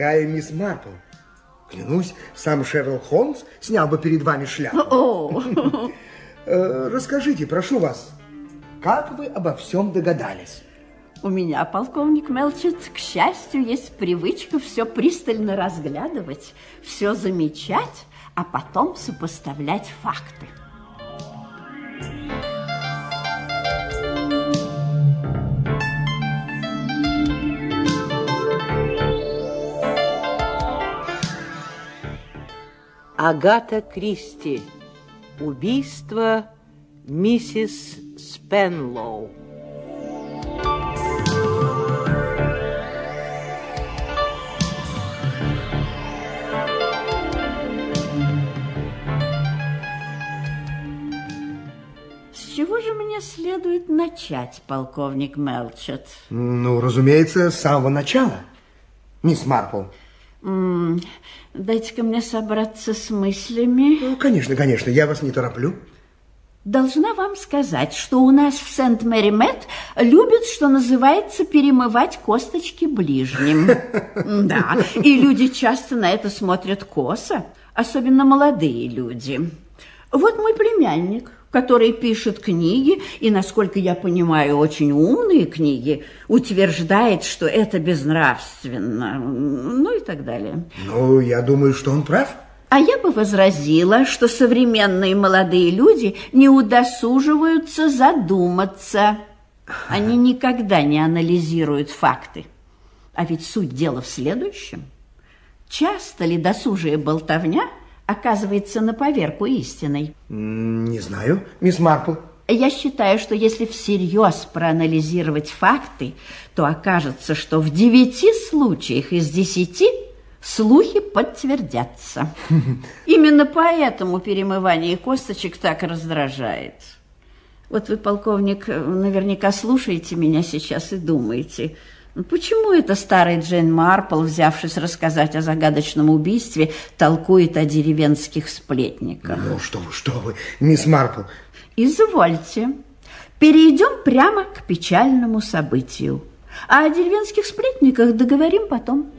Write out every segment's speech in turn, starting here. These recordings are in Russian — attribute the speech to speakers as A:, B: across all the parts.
A: дорогая мисс Марпл. Клянусь, сам Шерлок Холмс снял бы перед вами шляпу. Э, Расскажите, прошу вас, как вы обо всем догадались?
B: у меня, полковник Мелчет, к счастью, есть привычка все пристально разглядывать, все замечать, а потом сопоставлять факты.
C: Агата Кристи. Убийство миссис Спенлоу.
B: С чего же мне следует начать, полковник Мелчет?
A: Ну, разумеется, с самого начала. Мисс Марпл.
B: Дайте-ка мне собраться с мыслями.
A: Ну, конечно, конечно, я вас не тороплю.
B: Должна вам сказать, что у нас в Сент-Мэри-Мэтт любят, что называется, перемывать косточки ближним. Да, и люди часто на это смотрят косо, особенно молодые люди. Вот мой племянник, который пишет книги, и, насколько я понимаю, очень умные книги, утверждает, что это безнравственно, ну и так далее.
A: Ну, я думаю, что он прав.
B: А я бы возразила, что современные молодые люди не удосуживаются задуматься. Они никогда не анализируют факты. А ведь суть дела в следующем. Часто ли досужая болтовня оказывается на поверку истиной?
A: Не знаю, мисс Марпл.
B: Я считаю, что если всерьез проанализировать факты, то окажется, что в девяти случаях из десяти слухи подтвердятся. Именно поэтому перемывание косточек так раздражает. Вот вы, полковник, наверняка слушаете меня сейчас и думаете, почему это старый Джейн Марпл, взявшись рассказать о загадочном убийстве, толкует о деревенских сплетниках?
A: Ну, что вы, что вы, мисс Марпл.
B: Извольте. Перейдем прямо к печальному событию. А о деревенских сплетниках договорим потом.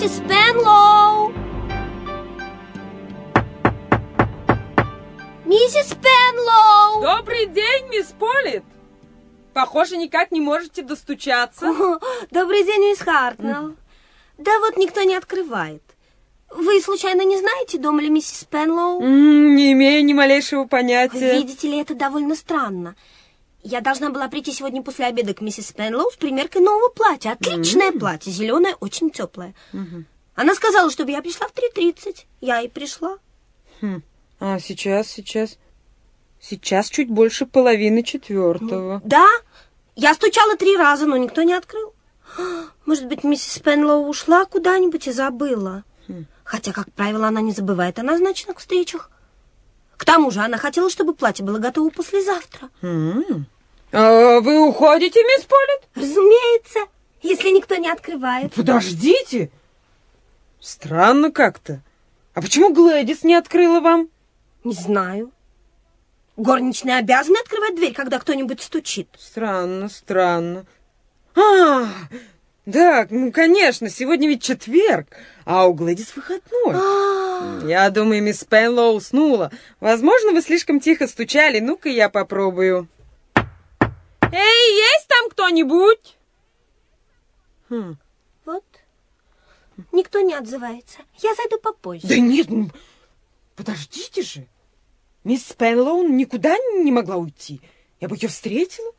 D: Миссис Спенлоу! Миссис Спенлоу!
E: Добрый день, мисс Полит. Похоже, никак не можете достучаться.
D: О, Добрый день, мисс Хартнелл. Да вот никто не открывает. Вы, случайно, не знаете, дома ли миссис Спенлоу?
E: М, Не имею ни малейшего понятия.
D: Видите ли, это довольно странно. Я должна была прийти сегодня после обеда к миссис Спенлоу с примеркой нового платья. Отличное платье, зеленое, очень теплое. Она сказала, чтобы я пришла в 3.30. Я и пришла.
E: А, сейчас, сейчас. Сейчас чуть больше половины четвертого.
D: Да, я стучала три раза, но никто не открыл. Может быть, миссис Спенлоу ушла куда-нибудь и забыла. Хотя, как правило, она не забывает о назначенных встречах. К тому же она хотела, чтобы платье было готово послезавтра.
E: А вы уходите, мисс Полит?
D: Разумеется, если никто не открывает.
E: Подождите. Странно как-то. А почему Глэдис не открыла вам?
D: Не знаю. Горничные обязаны открывать дверь, когда кто-нибудь стучит.
E: Странно, странно. А, да, ну, конечно, сегодня ведь четверг, а у Глэдис выходной.
D: А,
E: Я думаю, мисс Пенлоу уснула. Возможно, вы слишком тихо стучали. Ну-ка, я попробую. Эй, есть там кто-нибудь? Хм.
D: Вот. Никто не отзывается. Я зайду попозже.
E: Да нет, ну, подождите же. Мисс Пенлоу никуда не могла уйти. Я бы ее встретила.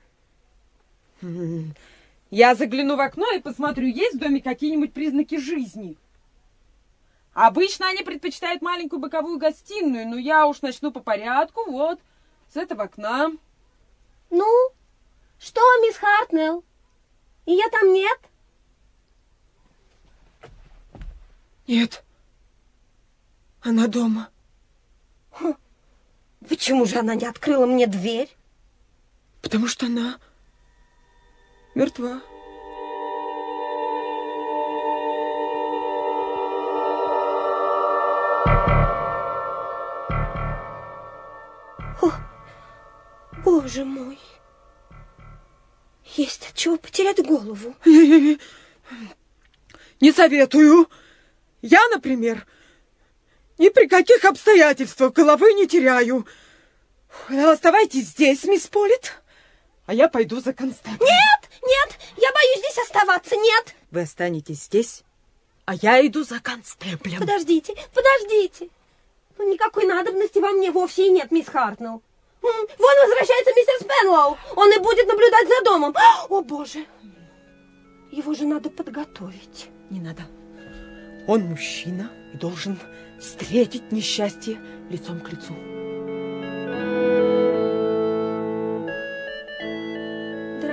E: Я загляну в окно и посмотрю, есть в доме какие-нибудь признаки жизни. Обычно они предпочитают маленькую боковую гостиную, но я уж начну по порядку. Вот, с этого окна.
D: Ну, что, мисс Хартнелл? Ее там нет?
E: Нет, она дома.
D: Почему же она не открыла мне дверь?
E: Потому что она мертва.
D: О, боже мой! Есть от чего потерять голову.
E: Не советую. Я, например, ни при каких обстоятельствах головы не теряю. Оставайтесь здесь, мисс Полит а я пойду за констеблем.
D: Нет, нет, я боюсь здесь оставаться, нет.
E: Вы останетесь здесь, а я иду за констеблем.
D: Подождите, подождите. Ну, никакой надобности во мне вовсе и нет, мисс Хартнелл. Вон возвращается мистер Спенлоу. Он и будет наблюдать за домом. О, боже. Его же надо подготовить.
E: Не надо. Он мужчина и должен встретить несчастье лицом к лицу.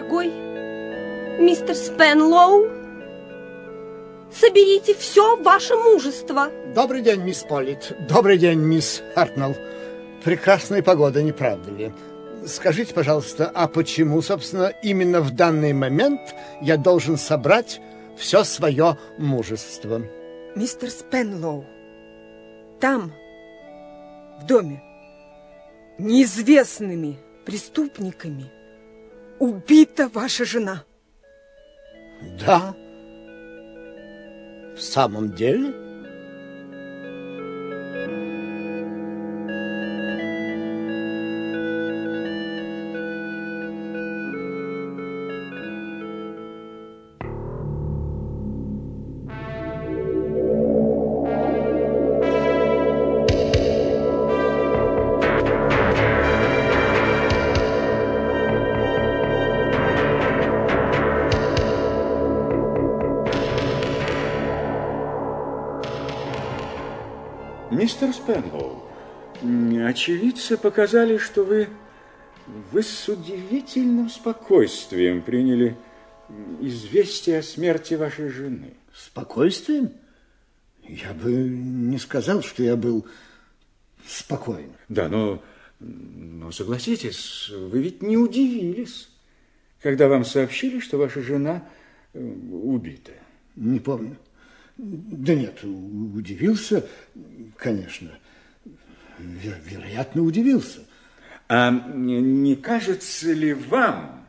D: Дорогой мистер Спенлоу, соберите все ваше мужество.
A: Добрый день, мисс Полит. Добрый день, мисс Хартнелл. Прекрасная погода, не правда ли? Скажите, пожалуйста, а почему, собственно, именно в данный момент я должен собрать все свое мужество?
E: Мистер Спенлоу, там, в доме, неизвестными преступниками убита ваша жена.
A: Да? В самом деле?
F: Мистер Спенлоу, очевидцы показали, что вы, вы с удивительным спокойствием приняли известие о смерти вашей жены.
A: Спокойствием? Я бы не сказал, что я был спокоен.
F: Да, но, но согласитесь, вы ведь не удивились, когда вам сообщили, что ваша жена э, убита.
A: Не помню. Да нет, удивился, конечно. Веро- вероятно, удивился.
F: А не кажется ли вам,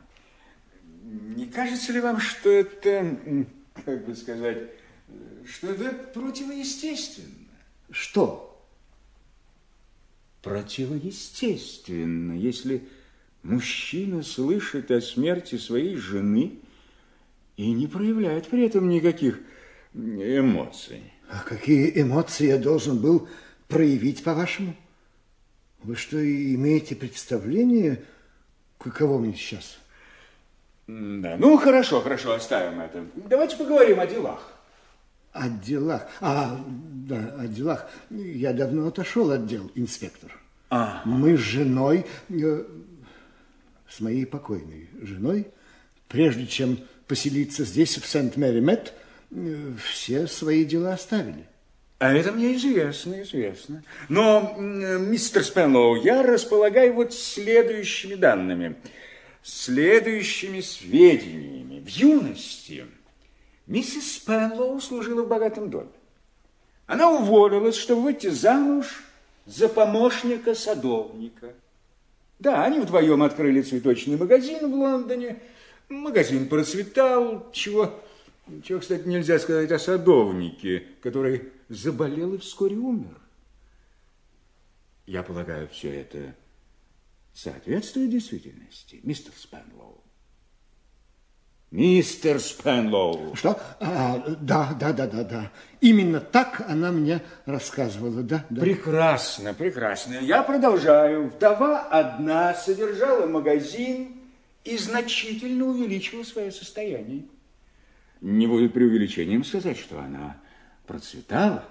F: не кажется ли вам, что это, как бы сказать, что это противоестественно?
A: Что?
F: Противоестественно, если мужчина слышит о смерти своей жены и не проявляет при этом никаких эмоций.
A: А какие эмоции я должен был проявить, по-вашему? Вы что, имеете представление, каково мне сейчас?
F: Да, ну хорошо, хорошо, оставим это. Давайте поговорим о делах.
A: О делах. А, да, о делах. Я давно отошел от дел, инспектор.
F: А.
A: Мы с женой, э, с моей покойной женой, прежде чем поселиться здесь, в Сент-Мэри-Мет, э, все свои дела оставили.
F: А это мне известно, известно. Но, мистер Спенлоу, я располагаю вот следующими данными, следующими сведениями. В юности миссис Спенлоу служила в богатом доме. Она уволилась, чтобы выйти замуж за помощника садовника. Да, они вдвоем открыли цветочный магазин в Лондоне. Магазин процветал, чего, чего, кстати, нельзя сказать о садовнике, который заболел и вскоре умер. Я полагаю, все это соответствует действительности, мистер Спенлоу. Мистер Спенлоу.
A: Что? А, да, да, да, да, да. Именно так она мне рассказывала, да, да.
F: Прекрасно, прекрасно. Я продолжаю. Вдова одна содержала магазин и значительно увеличила свое состояние. Не будет преувеличением сказать, что она процветала.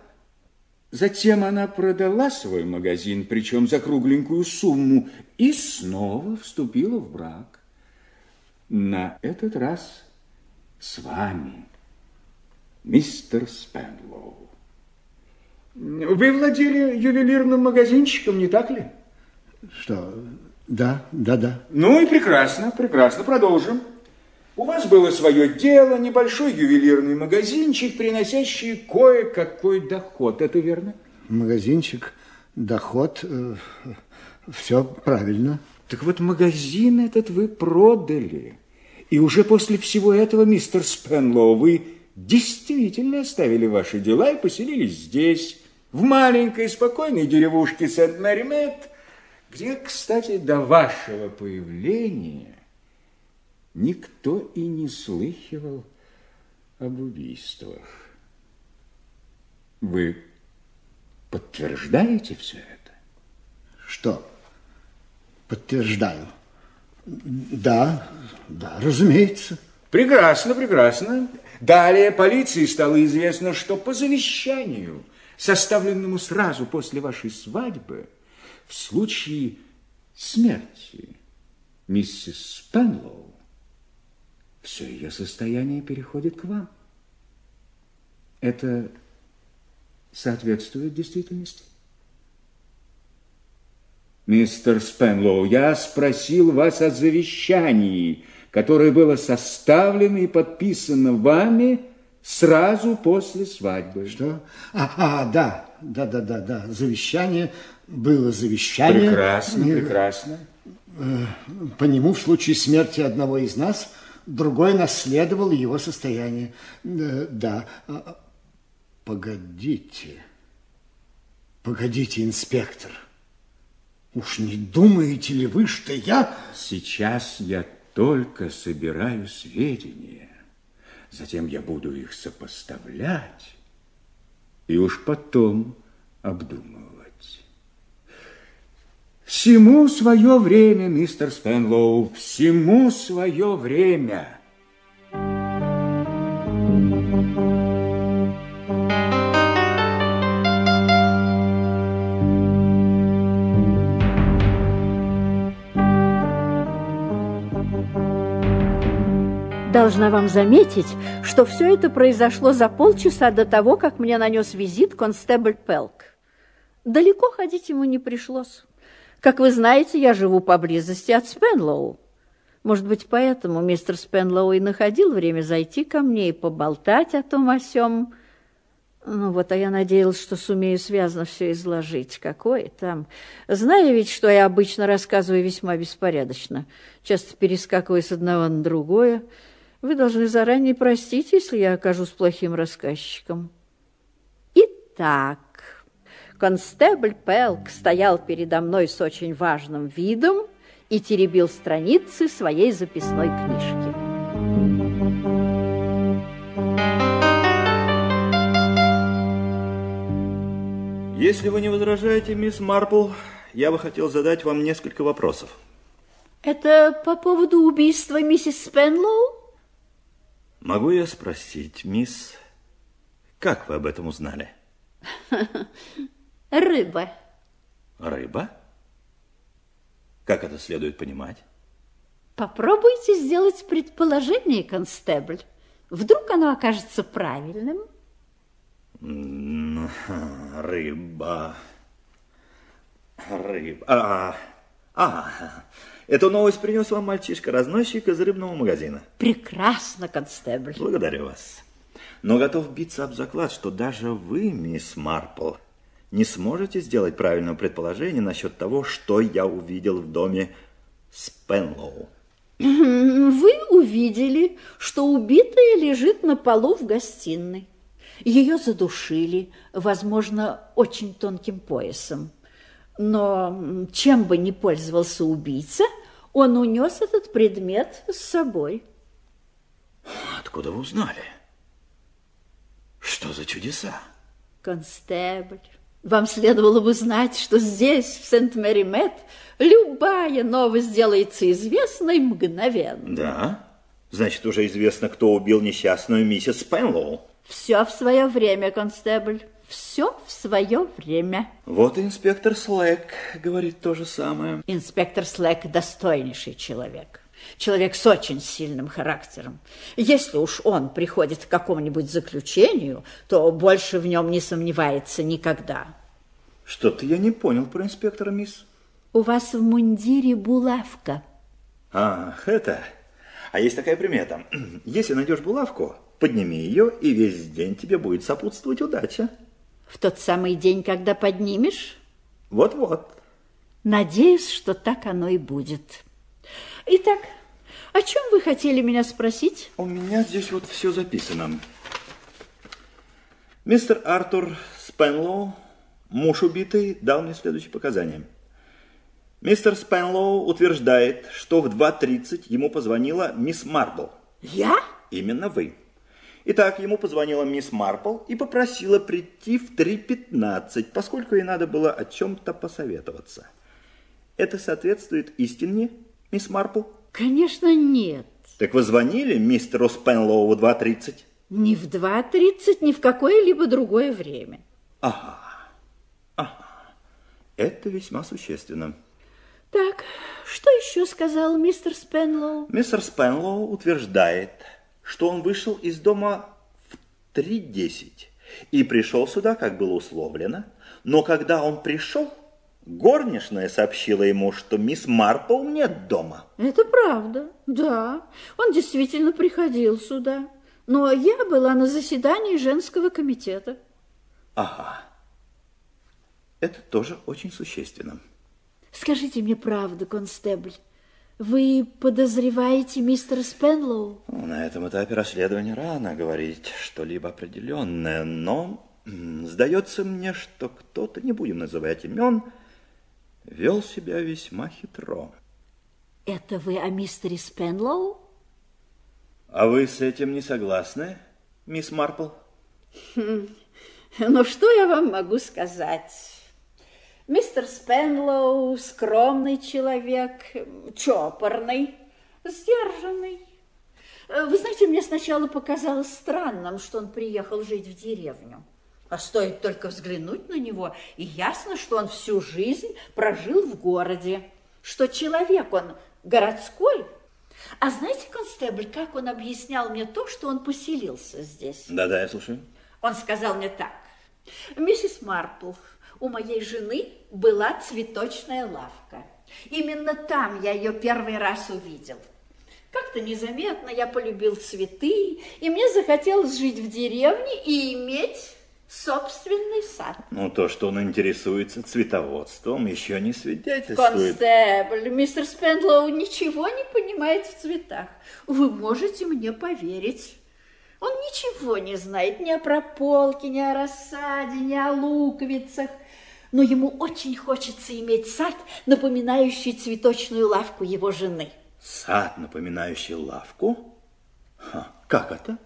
F: Затем она продала свой магазин, причем за кругленькую сумму, и снова вступила в брак. На этот раз с вами, мистер Спенлоу. Вы владели ювелирным магазинчиком, не так ли?
A: Что? Да, да, да.
F: Ну и прекрасно, прекрасно. Продолжим. У вас было свое дело, небольшой ювелирный магазинчик, приносящий кое-какой доход. Это верно?
A: Магазинчик, доход, все правильно.
F: Так вот, магазин этот вы продали. И уже после всего этого, мистер Спенлоу, вы действительно оставили ваши дела и поселились здесь, в маленькой спокойной деревушке Сент-Мэри-Мэтт, где, кстати, до вашего появления никто и не слыхивал об убийствах. Вы подтверждаете все это?
A: Что? Подтверждаю. Да, да, разумеется.
F: Прекрасно, прекрасно. Далее полиции стало известно, что по завещанию, составленному сразу после вашей свадьбы, в случае смерти миссис Спенлоу, все ее состояние переходит к вам. Это соответствует действительности? Мистер Спенлоу, я спросил вас о завещании, которое было составлено и подписано вами сразу после свадьбы.
A: Что? А, а да, да, да, да, да. Завещание было завещание.
F: Прекрасно, прекрасно.
A: Э, по нему в случае смерти одного из нас другой наследовал его состояние. Э, да. А, а, погодите. Погодите, инспектор. Уж не думаете ли вы, что я...
F: Сейчас я только собираю сведения. Затем я буду их сопоставлять и уж потом обдумывать. Всему свое время, мистер Спенлоу, всему свое время.
B: Должна вам заметить, что все это произошло за полчаса до того, как мне нанес визит констебль Пелк. Далеко ходить ему не пришлось. Как вы знаете, я живу поблизости от Спенлоу. Может быть, поэтому мистер Спенлоу и находил время зайти ко мне и поболтать о том о сём. Ну вот, а я надеялась, что сумею связно все изложить. Какое там? Знаю ведь, что я обычно рассказываю весьма беспорядочно, часто перескакивая с одного на другое, вы должны заранее простить, если я окажусь плохим рассказчиком. Итак, констебль Пелк стоял передо мной с очень важным видом и теребил страницы своей записной книжки.
G: Если вы не возражаете, мисс Марпл, я бы хотел задать вам несколько вопросов.
B: Это по поводу убийства миссис Спенлоу?
G: Могу я спросить, мисс, как вы об этом узнали?
B: Рыба.
G: Рыба? Как это следует понимать?
B: Попробуйте сделать предположение, констебль. Вдруг оно окажется правильным?
G: Рыба. Рыба. А, а, Эту новость принес вам мальчишка-разносчик из рыбного магазина.
B: Прекрасно, констебль.
G: Благодарю вас. Но готов биться об заклад, что даже вы, мисс Марпл, не сможете сделать правильного предположения насчет того, что я увидел в доме Спенлоу.
B: Вы увидели, что убитая лежит на полу в гостиной. Ее задушили, возможно, очень тонким поясом. Но чем бы ни пользовался убийца, он унес этот предмет с собой.
G: Откуда вы узнали? Что за чудеса?
B: Констебль, вам следовало бы знать, что здесь, в Сент-Мэри-Мэтт, любая новость делается известной мгновенно.
G: Да? Значит, уже известно, кто убил несчастную миссис Пенлоу.
B: Все в свое время, констебль все в свое время.
G: Вот инспектор Слэк говорит то же самое.
B: Инспектор Слэк достойнейший человек. Человек с очень сильным характером. Если уж он приходит к какому-нибудь заключению, то больше в нем не сомневается никогда.
G: Что-то я не понял про инспектора, мисс.
B: У вас в мундире булавка.
G: Ах, это... А есть такая примета. Если найдешь булавку, подними ее, и весь день тебе будет сопутствовать удача.
B: В тот самый день, когда поднимешь?
G: Вот-вот.
B: Надеюсь, что так оно и будет. Итак, о чем вы хотели меня спросить?
G: У меня здесь вот все записано. Мистер Артур Спенлоу, муж убитый, дал мне следующие показания. Мистер Спенлоу утверждает, что в 2.30 ему позвонила мисс Марпл.
B: Я?
G: Именно вы. Итак, ему позвонила мисс Марпл и попросила прийти в 3.15, поскольку ей надо было о чем-то посоветоваться. Это соответствует истине, мисс Марпл?
B: Конечно, нет.
G: Так вы звонили мистеру Спенлоу в 2.30?
B: Ни в 2.30, ни в какое-либо другое время.
G: Ага, ага. Это весьма существенно.
B: Так, что еще сказал мистер Спенлоу?
G: Мистер Спенлоу утверждает, что он вышел из дома в 3.10 и пришел сюда, как было условлено, но когда он пришел, горничная сообщила ему, что мисс Марпл нет дома.
B: Это правда, да. Он действительно приходил сюда. Но я была на заседании женского комитета.
G: Ага. Это тоже очень существенно.
B: Скажите мне правду, констебль. Вы подозреваете мистера Спенлоу?
G: На этом этапе расследования рано говорить что-либо определенное, но сдается мне, что кто-то, не будем называть имен, вел себя весьма хитро.
B: Это вы о мистере Спенлоу?
G: А вы с этим не согласны, мисс Марпл?
B: Хм. Ну, что я вам могу сказать? Мистер Спенлоу скромный человек, чопорный, сдержанный. Вы знаете, мне сначала показалось странным, что он приехал жить в деревню. А стоит только взглянуть на него, и ясно, что он всю жизнь прожил в городе, что человек он городской. А знаете, констебль, как он объяснял мне то, что он поселился здесь?
G: Да-да, я слушаю.
B: Он сказал мне так. Миссис Марпл, у моей жены была цветочная лавка. Именно там я ее первый раз увидел. Как-то незаметно я полюбил цветы, и мне захотелось жить в деревне и иметь собственный сад.
G: Ну, то, что он интересуется цветоводством, еще не свидетельствует.
B: Констебль, мистер Спендлоу ничего не понимает в цветах. Вы можете мне поверить. Он ничего не знает ни о прополке, ни о рассаде, ни о луковицах. Но ему очень хочется иметь сад, напоминающий цветочную лавку его жены.
G: Сад, напоминающий лавку? Ха, как это?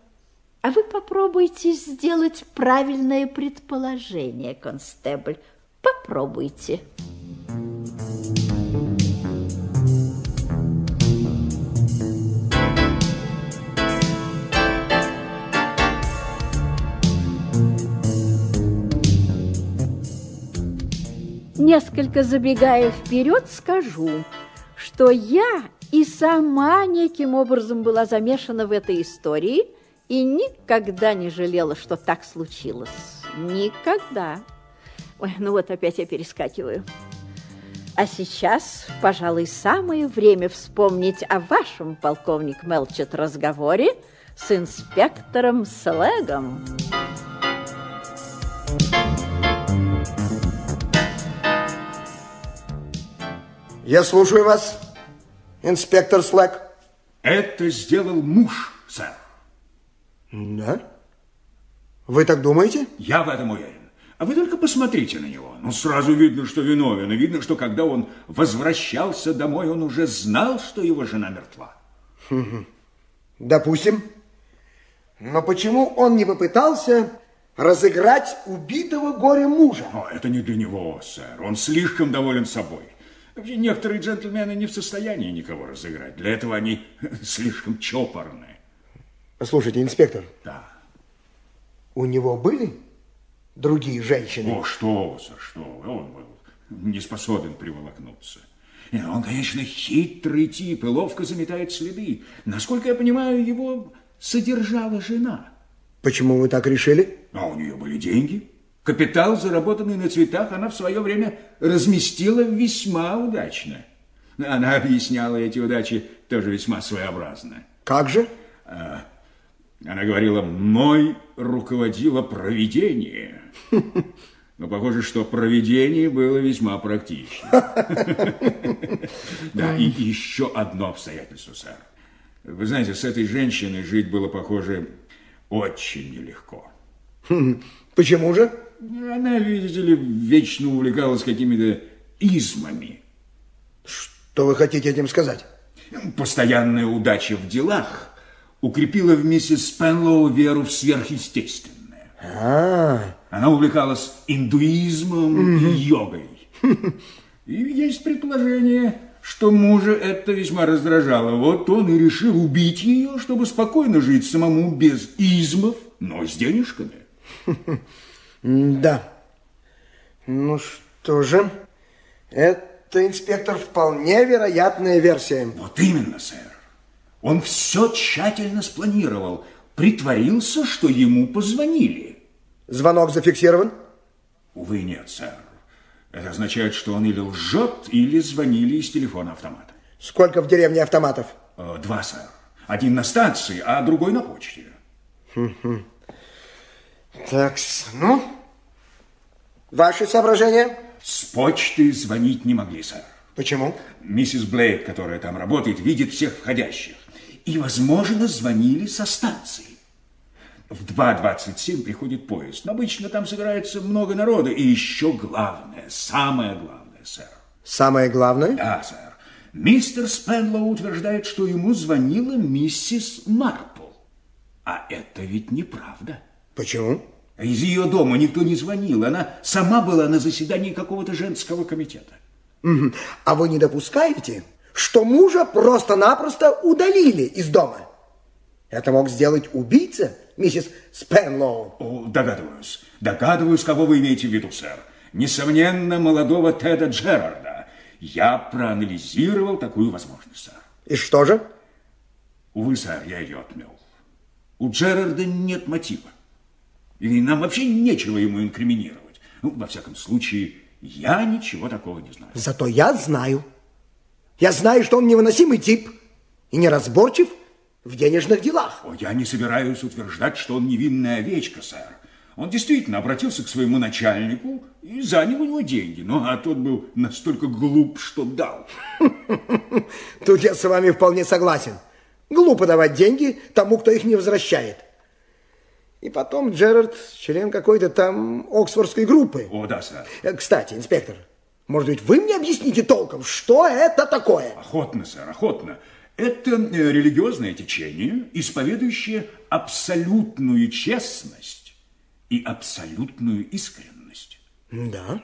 B: А вы попробуйте сделать правильное предположение, констебль. Попробуйте. Несколько забегая вперед, скажу, что я и сама неким образом была замешана в этой истории – и никогда не жалела, что так случилось. Никогда. Ой, ну вот опять я перескакиваю. А сейчас, пожалуй, самое время вспомнить о вашем, полковник Мелчет, разговоре с инспектором Слэгом.
H: Я слушаю вас, инспектор Слэг.
F: Это сделал муж, сэр.
H: Да? Вы так думаете?
F: Я в этом уверен. А вы только посмотрите на него. Ну, сразу видно, что виновен. И видно, что когда он возвращался домой, он уже знал, что его жена мертва.
H: Допустим. Но почему он не попытался разыграть убитого горя мужа?
F: О, это не для него, сэр. Он слишком доволен собой. Некоторые джентльмены не в состоянии никого разыграть. Для этого они слишком чопорные.
H: Слушайте, инспектор.
F: Да.
H: У него были другие женщины?
F: О, что вы, что вы. Он был не способен приволокнуться. Нет, он, конечно, хитрый тип и ловко заметает следы. Насколько я понимаю, его содержала жена.
H: Почему вы так решили?
F: А у нее были деньги. Капитал, заработанный на цветах, она в свое время разместила весьма удачно. Она объясняла эти удачи тоже весьма своеобразно.
H: Как же?
F: А, она говорила, мной руководило провидение. Но похоже, что проведение было весьма практично. Да, и еще одно обстоятельство, сэр. Вы знаете, с этой женщиной жить было, похоже, очень нелегко.
H: Почему же?
F: Она, видите ли, вечно увлекалась какими-то измами.
H: Что вы хотите этим сказать?
F: Постоянная удача в делах укрепила в миссис Спенлоу веру в сверхъестественное.
H: А,
F: Она увлекалась индуизмом и йогой. И есть предположение, что мужа это весьма раздражало. Вот он и решил убить ее, чтобы спокойно жить самому без измов, но с денежками.
H: да. Ну что же, это, инспектор, вполне вероятная версия.
F: Вот именно, сэр. Он все тщательно спланировал, притворился, что ему позвонили.
H: Звонок зафиксирован?
F: Увы, нет, сэр. Это означает, что он или лжет, или звонили из телефона автомата.
H: Сколько в деревне автоматов?
F: Э, Два, сэр. Один на станции, а другой на почте.
H: Так, ну, ваши соображения?
F: С почты звонить не могли, сэр.
H: Почему?
F: Миссис Блейк, которая там работает, видит всех входящих. И, возможно, звонили со станции. В 2.27 приходит поезд. Обычно там собирается много народа. И еще главное, самое главное, сэр.
H: Самое главное?
F: Да, сэр. Мистер Спенлоу утверждает, что ему звонила миссис Марпл. А это ведь неправда.
H: Почему?
F: Из ее дома никто не звонил. Она сама была на заседании какого-то женского комитета.
H: А вы не допускаете, что мужа просто-напросто удалили из дома? Это мог сделать убийца, миссис Спенлоу.
F: О, догадываюсь. Догадываюсь, кого вы имеете в виду, сэр. Несомненно, молодого Теда Джерарда. Я проанализировал такую возможность, сэр.
H: И что же?
F: Увы, сэр, я ее отмел. У Джерарда нет мотива. И нам вообще нечего ему инкриминировать. Ну, во всяком случае, я ничего такого не знаю.
H: Зато я знаю. Я знаю, что он невыносимый тип и неразборчив в денежных делах.
F: О, я не собираюсь утверждать, что он невинная овечка, сэр. Он действительно обратился к своему начальнику и занял у него деньги. Ну, а тот был настолько глуп, что дал.
H: Тут я с вами вполне согласен. Глупо давать деньги тому, кто их не возвращает. И потом Джерард член какой-то там Оксфордской группы.
F: О, да, сэр.
H: Э, Кстати, инспектор, может быть, вы мне объясните толком, что это такое?
F: Охотно, сэр, охотно. Это э, религиозное течение, исповедующее абсолютную честность и абсолютную искренность.
H: Да.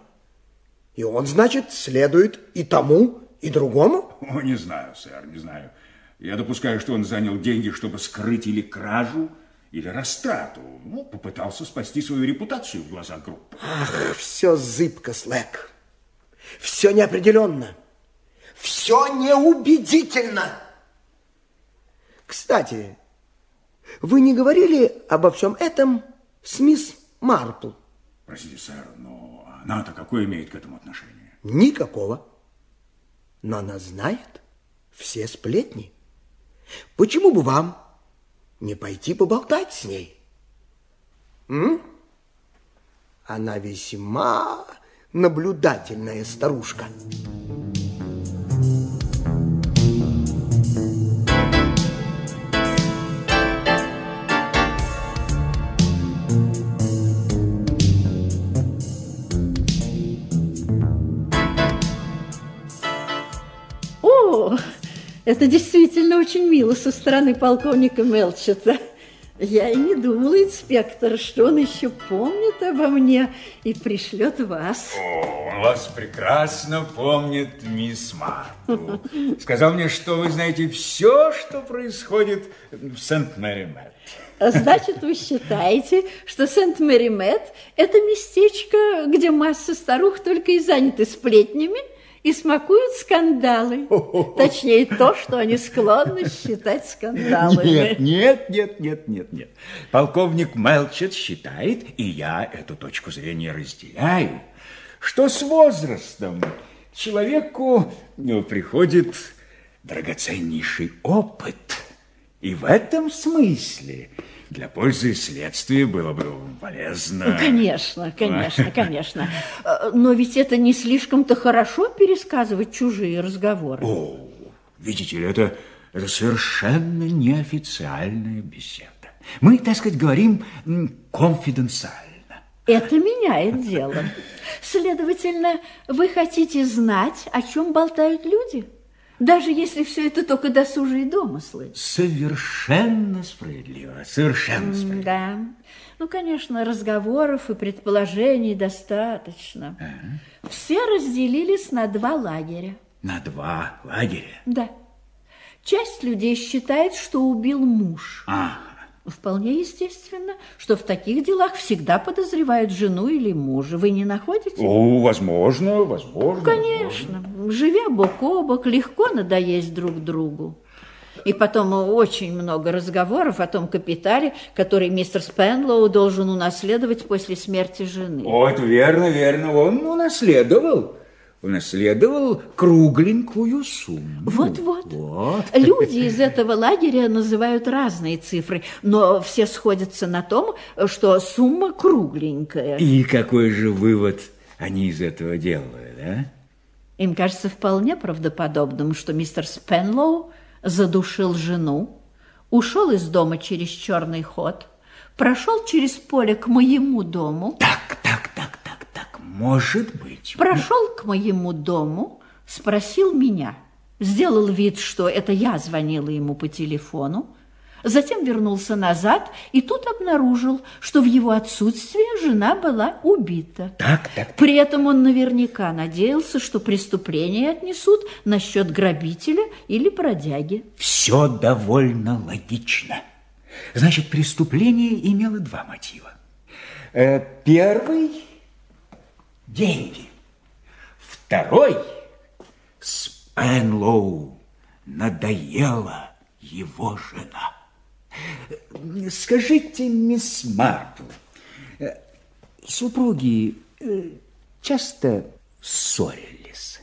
H: И он, значит, следует и тому, и другому?
F: О, не знаю, сэр, не знаю. Я допускаю, что он занял деньги, чтобы скрыть или кражу, или растрату. Ну, попытался спасти свою репутацию в глазах группы.
H: Ах, все зыбко, Слэк. Все неопределенно. Все неубедительно. Кстати, вы не говорили обо всем этом с мисс Марпл?
F: Простите, сэр, но она-то какое имеет к этому отношение?
H: Никакого. Но она знает все сплетни. Почему бы вам не пойти поболтать с ней? М? Она весьма наблюдательная старушка.
B: О, это действительно очень мило со стороны полковника Мелчета. Я и не думала, инспектор, что он еще помнит обо мне и пришлет вас.
F: О, он вас прекрасно помнит, мисс Марпл. Сказал мне, что вы знаете все, что происходит в Сент-Мэри-Мэтт.
B: Значит, вы считаете, что Сент-Мэри-Мэтт – это местечко, где масса старух только и заняты сплетнями и смакуют скандалы. Точнее, то, что они склонны считать скандалами.
F: Нет, нет, нет, нет, нет, нет. Полковник Мелчет считает, и я эту точку зрения разделяю, что с возрастом человеку ну, приходит драгоценнейший опыт. И в этом смысле для пользы следствия было бы полезно.
B: Конечно, конечно, конечно. Но ведь это не слишком-то хорошо пересказывать чужие разговоры.
F: О, видите ли, это, это совершенно неофициальная беседа. Мы, так сказать, говорим конфиденциально.
B: Это меняет дело. Следовательно, вы хотите знать, о чем болтают люди? Даже если все это только досужие домыслы.
F: Совершенно справедливо, совершенно справедливо.
B: Да. Ну, конечно, разговоров и предположений достаточно. Все разделились на два лагеря.
F: На два лагеря.
B: Да. Часть людей считает, что убил муж.
F: Ага.
B: Вполне естественно, что в таких делах всегда подозревают жену или мужа. Вы не находите?
F: О, возможно, возможно.
B: Конечно. Живя бок о бок, легко надоесть друг другу. И потом очень много разговоров о том капитале, который мистер Спенлоу должен унаследовать после смерти жены.
F: Вот, верно, верно. Он унаследовал. Унаследовал кругленькую сумму.
B: Вот-вот.
F: Вот.
B: Люди из этого лагеря называют разные цифры, но все сходятся на том, что сумма кругленькая.
F: И какой же вывод они из этого делают, а?
B: Им кажется вполне правдоподобным, что мистер Спенлоу задушил жену, ушел из дома через черный ход, прошел через поле к моему дому,
F: так, может быть.
B: прошел к моему дому, спросил меня, сделал вид, что это я звонила ему по телефону, затем вернулся назад и тут обнаружил, что в его отсутствие жена была убита.
F: Так, так,
B: При этом он наверняка надеялся, что преступление отнесут на счет грабителя или бродяги.
F: Все довольно логично. Значит, преступление имело два мотива. Э, Первый – деньги. Второй – Спенлоу надоела его жена. Скажите, мисс Марпл, э, супруги э, часто ссорились?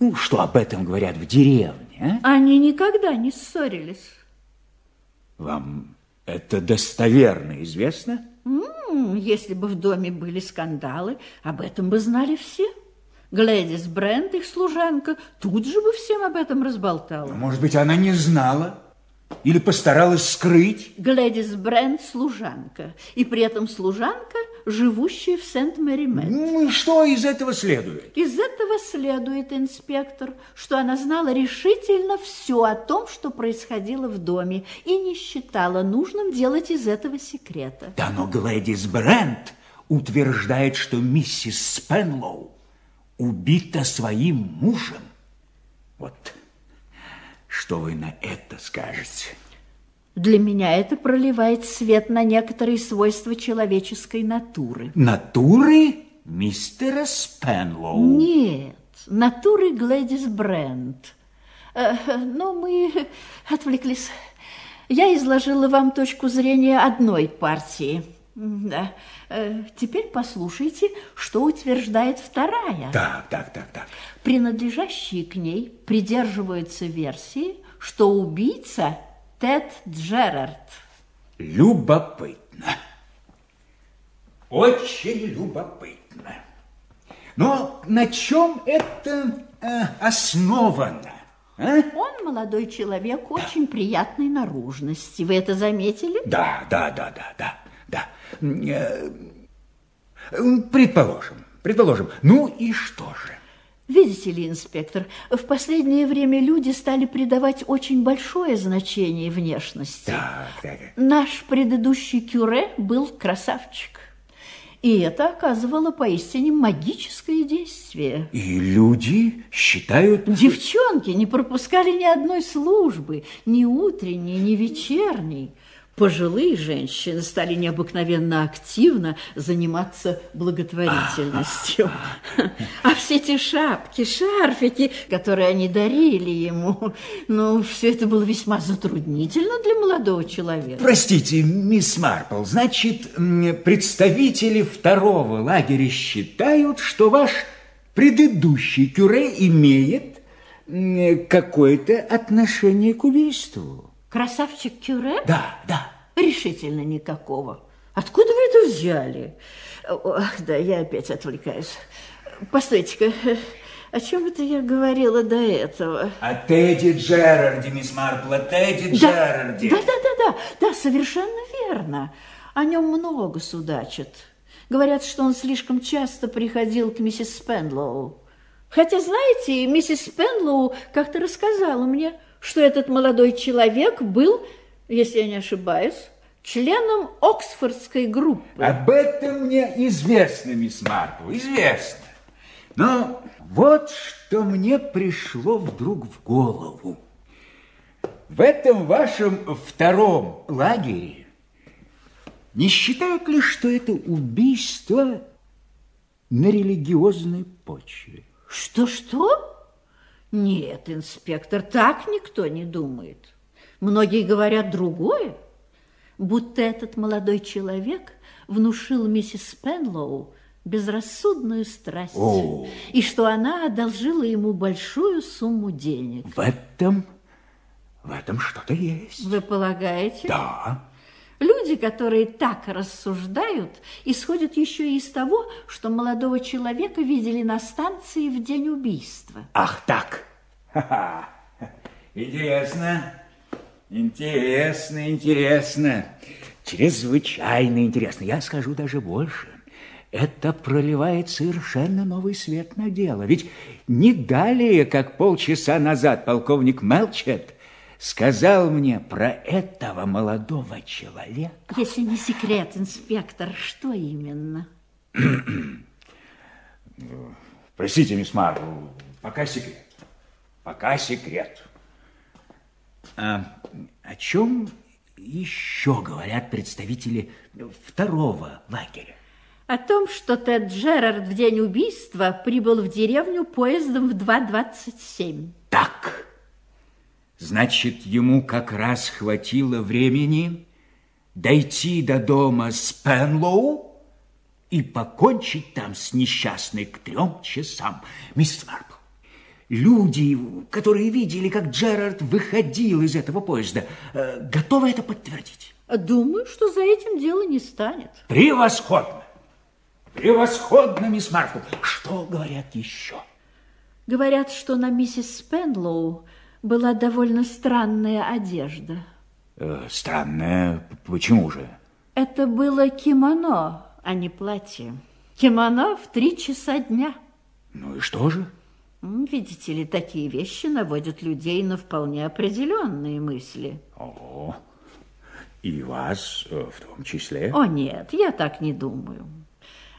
F: Ну, что об этом говорят в деревне, а?
B: Они никогда не ссорились.
F: Вам это достоверно известно?
B: Если бы в доме были скандалы, об этом бы знали все. Глэдис Брент, их служанка, тут же бы всем об этом разболтала.
F: Может быть, она не знала или постаралась скрыть?
B: Глэдис Брент – служанка, и при этом служанка, живущая в Сент-Мэри-Мэтт.
F: Ну, и что из этого следует?
B: Из этого следует, инспектор, что она знала решительно все о том, что происходило в доме, и не считала нужным делать из этого секрета.
F: Да, но Глэдис Брент утверждает, что миссис Спенлоу убита своим мужем. Вот что вы на это скажете?
B: Для меня это проливает свет на некоторые свойства человеческой натуры.
F: Натуры мистера Спенлоу?
B: Нет, натуры Глэдис Брент. Э, Но мы отвлеклись. Я изложила вам точку зрения одной партии. Да. Э, Теперь послушайте, что утверждает вторая.
F: Так, так, так, так.
B: Принадлежащие к ней придерживаются версии, что убийца Тед Джерард.
F: Любопытно. Очень любопытно. Но на чем это э, основано? а?
B: Он молодой человек очень приятной наружности. Вы это заметили?
F: Да, да, да, да, да, да. Э, Предположим, предположим. Ну и что же?
B: Видите ли, инспектор, в последнее время люди стали придавать очень большое значение внешности.
F: Так, так.
B: Наш предыдущий кюре был красавчик. И это оказывало поистине магическое действие.
F: И люди считают...
B: Девчонки не пропускали ни одной службы, ни утренней, ни вечерней. Пожилые женщины стали необыкновенно активно заниматься благотворительностью. А все эти шапки, шарфики, которые они дарили ему, ну, все это было весьма затруднительно для молодого человека.
F: Простите, мисс Марпл, значит, представители второго лагеря считают, что ваш предыдущий кюре имеет какое-то отношение к убийству?
B: Красавчик Кюре?
F: Да, да.
B: Решительно никакого. Откуда вы это взяли? Ах, да, я опять отвлекаюсь. Постойте-ка, о чем это я говорила до этого?
F: О Тедди Джерарде, мисс Марпл, о Тедди Джерарде.
B: Да, да, да, да, да, совершенно верно. О нем много судачат. Говорят, что он слишком часто приходил к миссис Спенлоу. Хотя, знаете, миссис Спенлоу как-то рассказала мне, что этот молодой человек был, если я не ошибаюсь, членом Оксфордской группы.
F: Об этом мне известно, мисс Марпл, известно. Но вот что мне пришло вдруг в голову. В этом вашем втором лагере не считают ли, что это убийство на религиозной почве?
B: Что-что? Нет, инспектор, так никто не думает. Многие говорят другое, будто этот молодой человек внушил миссис Пенлоу безрассудную страсть,
F: О.
B: и что она одолжила ему большую сумму денег.
F: В этом, в этом что-то есть.
B: Вы полагаете?
F: Да.
B: Люди, которые так рассуждают, исходят еще и из того, что молодого человека видели на станции в день убийства.
F: Ах так. Ха-ха. Интересно. Интересно, интересно. Чрезвычайно интересно. Я скажу даже больше. Это проливает совершенно новый свет на дело. Ведь не далее, как полчаса назад полковник Мелчет сказал мне про этого молодого человека.
B: Если не секрет, инспектор, что именно?
F: Простите, мисс Марпл, пока секрет. Пока секрет. А, о чем еще говорят представители второго лагеря?
B: О том, что Тед Джерард в день убийства прибыл в деревню поездом в 2.27.
F: Так. Значит, ему как раз хватило времени дойти до дома Спенлоу и покончить там с несчастной к трем часам. Миссис Марпл, люди, которые видели, как Джерард выходил из этого поезда, э, готовы это подтвердить?
B: Думаю, что за этим дело не станет.
F: Превосходно! Превосходно, мисс Марпл. Что говорят еще?
B: Говорят, что на миссис Спенлоу была довольно странная одежда.
F: Э, странная? Почему же?
B: Это было кимоно, а не платье. Кимоно в три часа дня.
F: Ну и что же?
B: Видите ли, такие вещи наводят людей на вполне определенные мысли.
F: О, и вас э, в том числе?
B: О, нет, я так не думаю.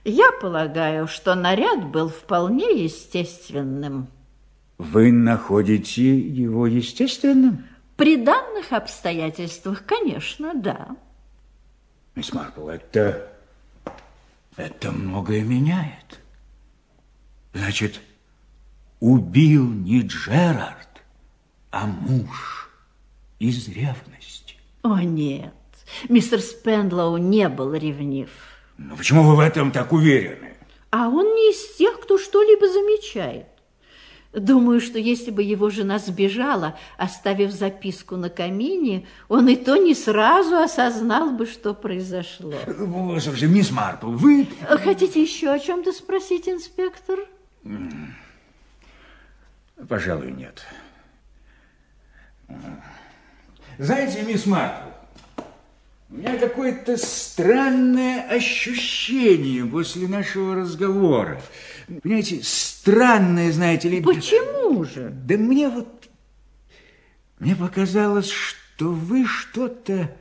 B: Я полагаю, что наряд был вполне естественным.
F: Вы находите его естественным?
B: При данных обстоятельствах, конечно, да.
F: Мисс Марпл, это... это многое меняет. Значит, убил не Джерард, а муж из ревности.
B: О, нет, мистер Спендлоу не был ревнив.
F: Но почему вы в этом так уверены?
B: А он не из тех, кто что-либо замечает. Думаю, что если бы его жена сбежала, оставив записку на камине, он и то не сразу осознал бы, что произошло.
F: Слушайте, мисс Марпл, вы...
B: Хотите еще о чем-то спросить, инспектор?
F: Пожалуй, нет. Знаете, мисс Марпл, у меня какое-то странное ощущение после нашего разговора. Понимаете, странное, знаете ли...
B: Почему же?
F: Да мне вот... Мне показалось, что вы что-то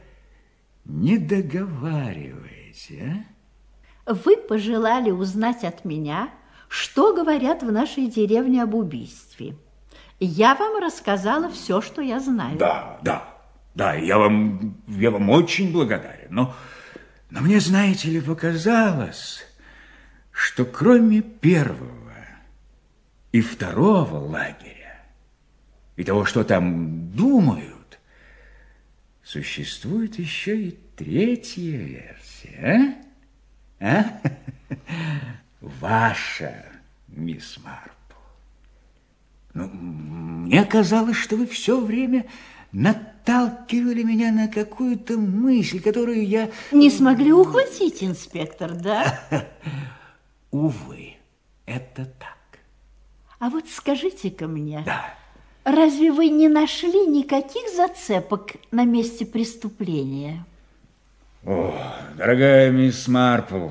F: не договариваете,
B: а? Вы пожелали узнать от меня, что говорят в нашей деревне об убийстве. Я вам рассказала все, что я знаю.
F: Да, да, да, я вам, я вам очень благодарен. Но, но мне, знаете ли, показалось, что кроме первого и второго лагеря и того, что там думают, существует еще и третья версия, а? а? Ваша, мисс Марпл. Ну, мне казалось, что вы все время наталкивали меня на какую-то мысль, которую я...
B: Не смогли ухватить, инспектор, да?
F: Увы, это так.
B: А вот скажите-ка мне,
F: Да.
B: разве вы не нашли никаких зацепок на месте преступления?
F: О, дорогая мисс Марпл,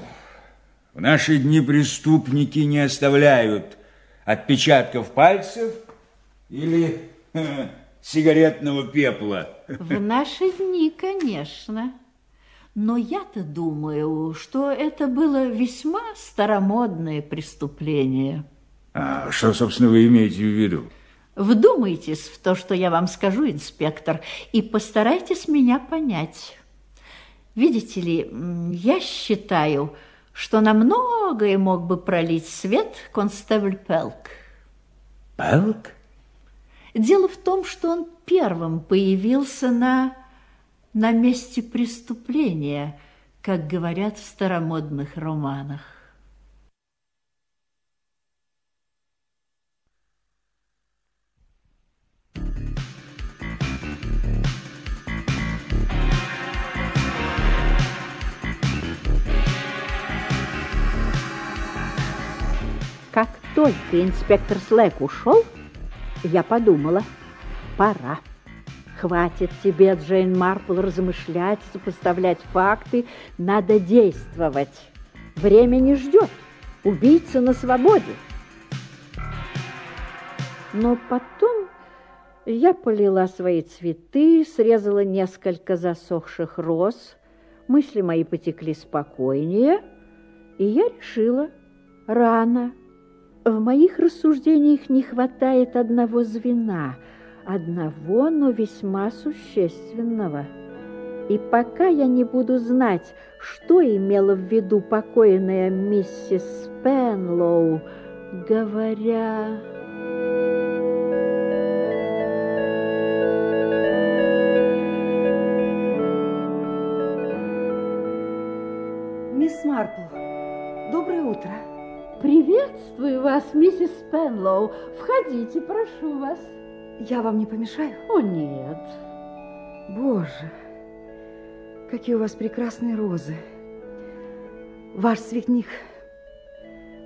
F: в наши дни преступники не оставляют отпечатков пальцев или ха, сигаретного пепла.
B: В наши дни, конечно. Но я-то думаю, что это было весьма старомодное преступление.
F: А что, собственно, вы имеете в виду?
B: Вдумайтесь в то, что я вам скажу, инспектор, и постарайтесь меня понять. Видите ли, я считаю, что на многое мог бы пролить свет констебль Пелк.
F: Пелк?
B: Дело в том, что он первым появился на, на месте преступления, как говорят в старомодных романах. Как только инспектор Слэк ушел, я подумала, пора. Хватит тебе, Джейн Марпл, размышлять, сопоставлять факты. Надо действовать. Время не ждет. Убийца на свободе. Но потом я полила свои цветы, срезала несколько засохших роз. Мысли мои потекли спокойнее, и я решила, рано. В моих рассуждениях не хватает одного звена, одного, но весьма существенного. И пока я не буду знать, что имела в виду покойная миссис Спенлоу, говоря...
I: Мисс Марпл, доброе утро.
B: Приветствую вас, миссис Спенлоу. Входите, прошу вас.
I: Я вам не помешаю?
B: О, нет.
I: Боже, какие у вас прекрасные розы. Ваш цветник,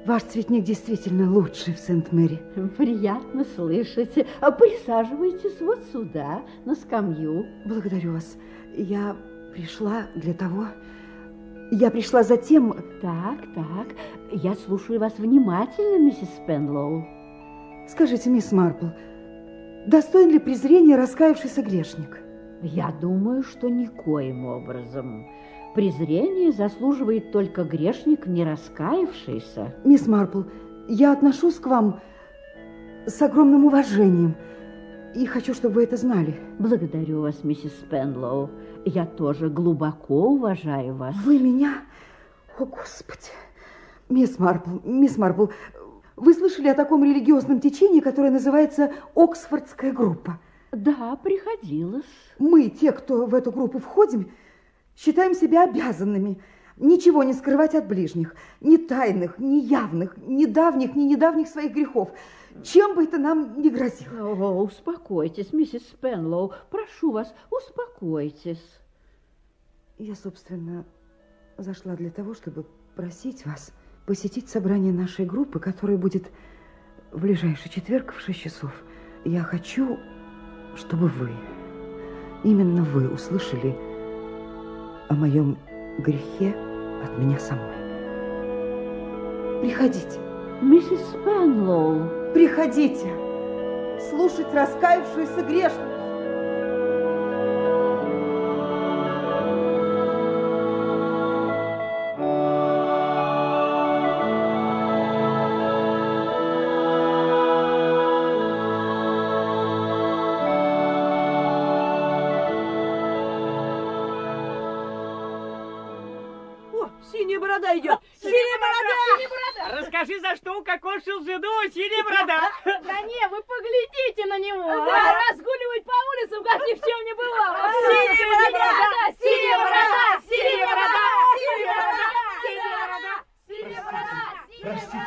I: ваш цветник действительно лучший в Сент-Мэри.
B: Приятно слышать. А Присаживайтесь вот сюда, на скамью.
I: Благодарю вас. Я пришла для того... Я пришла за тем...
B: Так, так. Я слушаю вас внимательно, миссис Спенлоу.
I: Скажите, мисс Марпл, достоин ли презрения раскаявшийся грешник?
B: Я думаю, что никоим образом. Презрение заслуживает только грешник, не раскаявшийся.
I: Мисс Марпл, я отношусь к вам с огромным уважением и хочу, чтобы вы это знали.
B: Благодарю вас, миссис Спенлоу. Я тоже глубоко уважаю вас.
I: Вы меня... О, Господи! Мисс Марпл, мисс Марпл, вы слышали о таком религиозном течении, которое называется Оксфордская группа?
B: Да, приходилось.
I: Мы, те, кто в эту группу входим, считаем себя обязанными ничего не скрывать от ближних, ни тайных, ни явных, ни давних, ни недавних своих грехов, чем бы это нам ни грозило.
B: О, успокойтесь, миссис Спенлоу. Прошу вас, успокойтесь.
I: Я, собственно, зашла для того, чтобы просить вас посетить собрание нашей группы, которое будет в ближайший четверг в 6 часов. Я хочу, чтобы вы, именно вы, услышали о моем грехе от меня самой. Приходите.
B: Миссис Спенлоу.
I: Приходите слушать раскаявшуюся грешницу.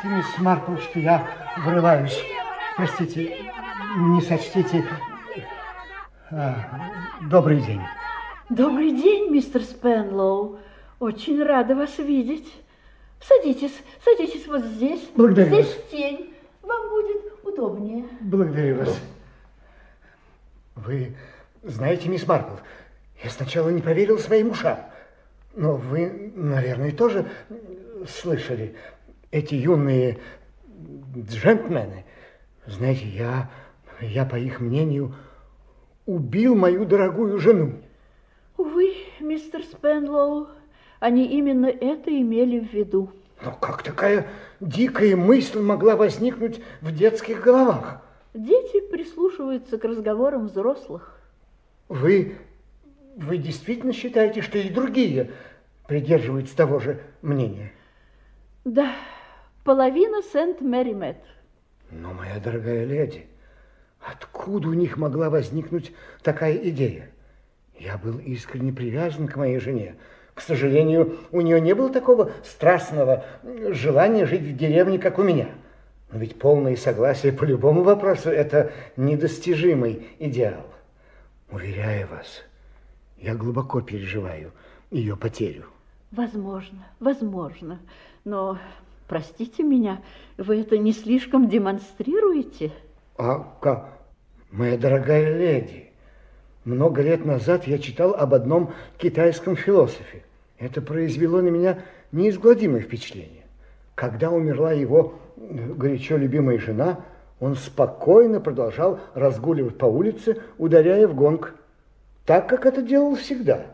A: Мисс Марпл, что я врываюсь. Простите, не сочтите. А, добрый день.
B: Добрый день, мистер Спенлоу. Очень рада вас видеть. Садитесь, садитесь вот здесь.
A: Благодарю
B: Здесь
A: вас.
B: тень. Вам будет удобнее.
A: Благодарю вас. Вы знаете, мисс Марпл, я сначала не поверил своим ушам. Но вы, наверное, тоже слышали. Эти юные джентльмены, знаете, я, я, по их мнению, убил мою дорогую жену.
B: Увы, мистер Спенлоу, они именно это имели в виду.
A: Но как такая дикая мысль могла возникнуть в детских головах?
B: Дети прислушиваются к разговорам взрослых.
A: Вы, вы действительно считаете, что и другие придерживаются того же мнения?
B: Да, половина Сент-Мэри-Мэтт.
A: Но, моя дорогая леди, откуда у них могла возникнуть такая идея? Я был искренне привязан к моей жене. К сожалению, у нее не было такого страстного желания жить в деревне, как у меня. Но ведь полное согласие по любому вопросу – это недостижимый идеал. Уверяю вас, я глубоко переживаю ее потерю.
B: Возможно, возможно. Но, простите меня, вы это не слишком демонстрируете?
A: А как? Моя дорогая леди, много лет назад я читал об одном китайском философе. Это произвело на меня неизгладимое впечатление. Когда умерла его горячо любимая жена, он спокойно продолжал разгуливать по улице, ударяя в гонг, так, как это делал всегда.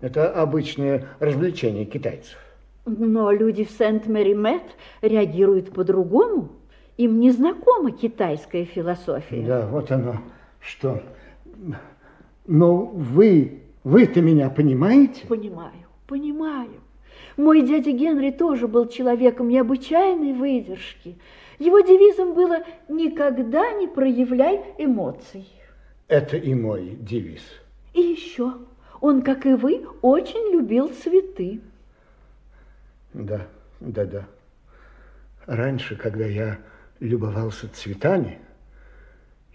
A: Это обычное развлечение китайцев.
B: Но люди в Сент-Мэри-Мэтт реагируют по-другому. Им не знакома китайская философия.
A: Да, вот оно что. Но вы, вы-то меня понимаете?
B: Понимаю, понимаю. Мой дядя Генри тоже был человеком необычайной выдержки. Его девизом было «никогда не проявляй эмоций».
A: Это и мой девиз.
B: И еще, он, как и вы, очень любил цветы.
A: Да, да, да. Раньше, когда я любовался цветами,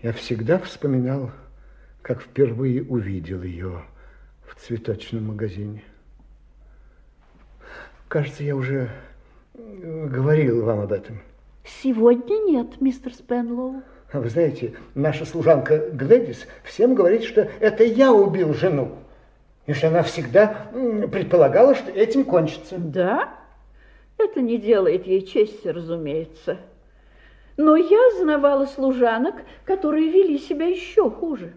A: я всегда вспоминал, как впервые увидел ее в цветочном магазине. Кажется, я уже говорил вам об этом.
B: Сегодня нет, мистер Спенлоу.
A: Вы знаете, наша служанка Глэдис всем говорит, что это я убил жену. И что она всегда предполагала, что этим кончится.
B: Да? Это не делает ей чести, разумеется. Но я знавала служанок, которые вели себя еще хуже.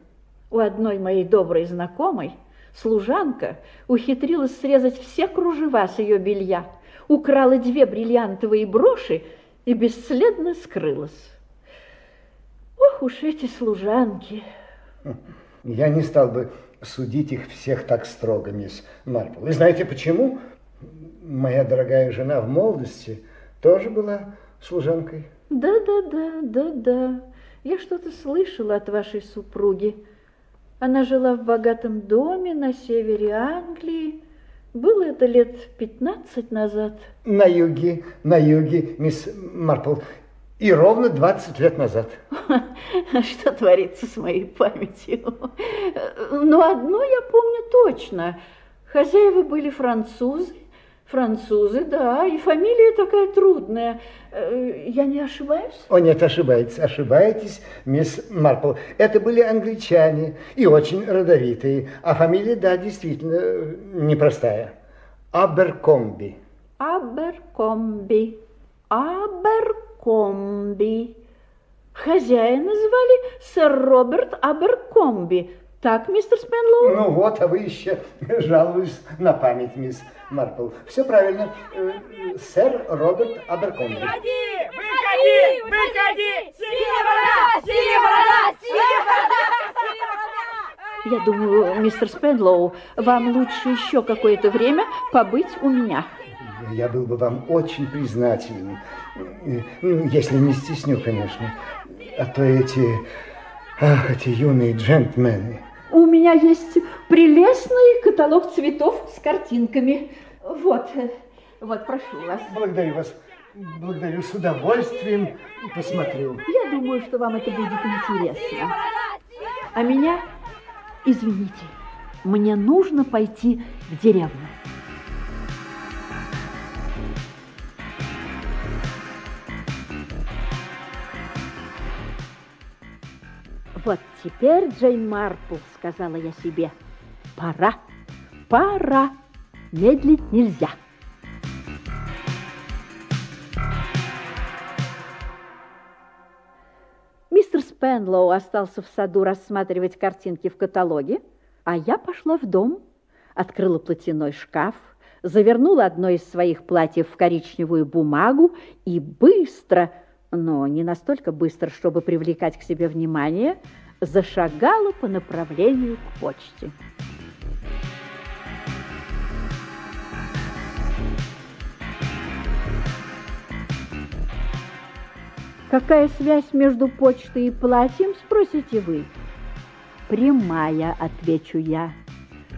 B: У одной моей доброй знакомой служанка ухитрилась срезать все кружева с ее белья, украла две бриллиантовые броши и бесследно скрылась. Ох уж эти служанки!
A: Я не стал бы судить их всех так строго, мисс Марпл. Вы знаете почему? Моя дорогая жена в молодости тоже была служанкой.
B: Да-да-да, да-да. Я что-то слышала от вашей супруги. Она жила в богатом доме на севере Англии. Было это лет 15 назад.
A: На юге, на юге, мисс Марпл. И ровно 20 лет назад.
B: Что творится с моей памятью? Но одно я помню точно. Хозяева были французы. Французы, да, и фамилия такая трудная. Я не ошибаюсь?
A: О, нет, ошибаетесь, ошибаетесь, мисс Марпл. Это были англичане и очень родовитые. А фамилия, да, действительно непростая. Аберкомби.
B: Аберкомби. Аберкомби. Хозяина звали сэр Роберт Аберкомби. Так, мистер Спенлоу?
A: Ну вот, а вы еще жалуетесь на память, мисс Марпл. Все правильно. Сэр Роберт Аберкомби.
J: Выходи! Выходи! Выходи! Синяя борода! Синяя борода! Синяя борода!
B: Я думаю, мистер Спенлоу, вам лучше еще какое-то время побыть у меня.
A: Я был бы вам очень признателен, если не стесню, конечно. А то эти, ах, эти юные джентльмены.
B: У меня есть прелестный каталог цветов с картинками. Вот, вот, прошу вас.
A: Благодарю вас. Благодарю, с удовольствием посмотрю.
B: Я думаю, что вам это будет интересно. А меня Извините, мне нужно пойти в деревню. Вот теперь, Джейн Марпл, сказала я себе, пора, пора, медлить нельзя. Мистер Спенлоу остался в саду рассматривать картинки в каталоге, а я пошла в дом, открыла платяной шкаф, завернула одно из своих платьев в коричневую бумагу и быстро, но не настолько быстро, чтобы привлекать к себе внимание, зашагала по направлению к почте. Какая связь между почтой и платьем, спросите вы? Прямая, отвечу я.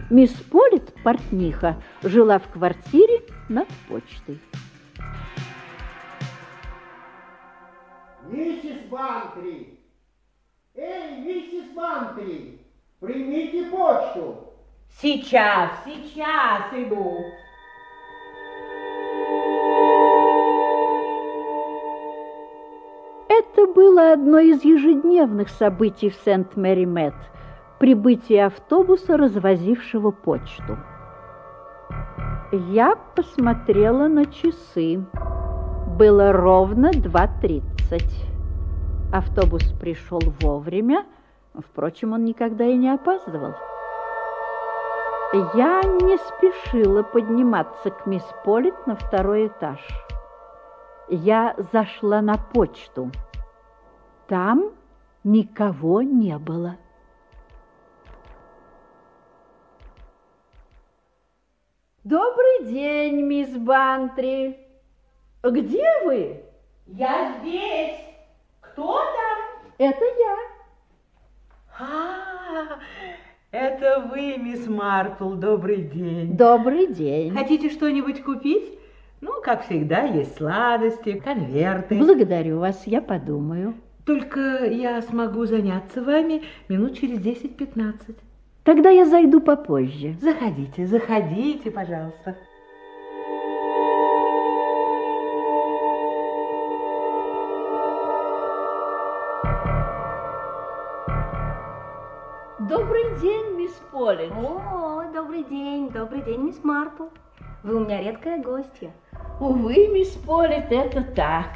B: Мисс Полит, портниха, жила в квартире над почтой.
A: Миссис Бантри! Эй, миссис Бантри! Примите почту!
C: Сейчас, сейчас иду.
B: Это было одно из ежедневных событий в Сент-Мэри-Мэтт – прибытие автобуса, развозившего почту. Я посмотрела на часы. Было ровно 2.30. Автобус пришел вовремя, впрочем, он никогда и не опаздывал. Я не спешила подниматься к мисс Полит на второй этаж. Я зашла на почту. Там никого не было. Добрый день, мисс Бантри. Где вы?
C: Я здесь. Кто там?
B: Это я.
C: А, это вы, мисс Марпл. Добрый день.
B: Добрый день.
C: Хотите что-нибудь купить? Ну, как всегда, есть сладости, конверты.
B: Благодарю вас, я подумаю.
C: Только я смогу заняться вами минут через 10-15.
B: Тогда я зайду попозже.
C: Заходите, заходите, пожалуйста.
B: Добрый день, мисс Полин.
D: О, добрый день, добрый день, мисс Марпл. Вы у меня редкая гостья.
B: Увы, мисс Полит, это так.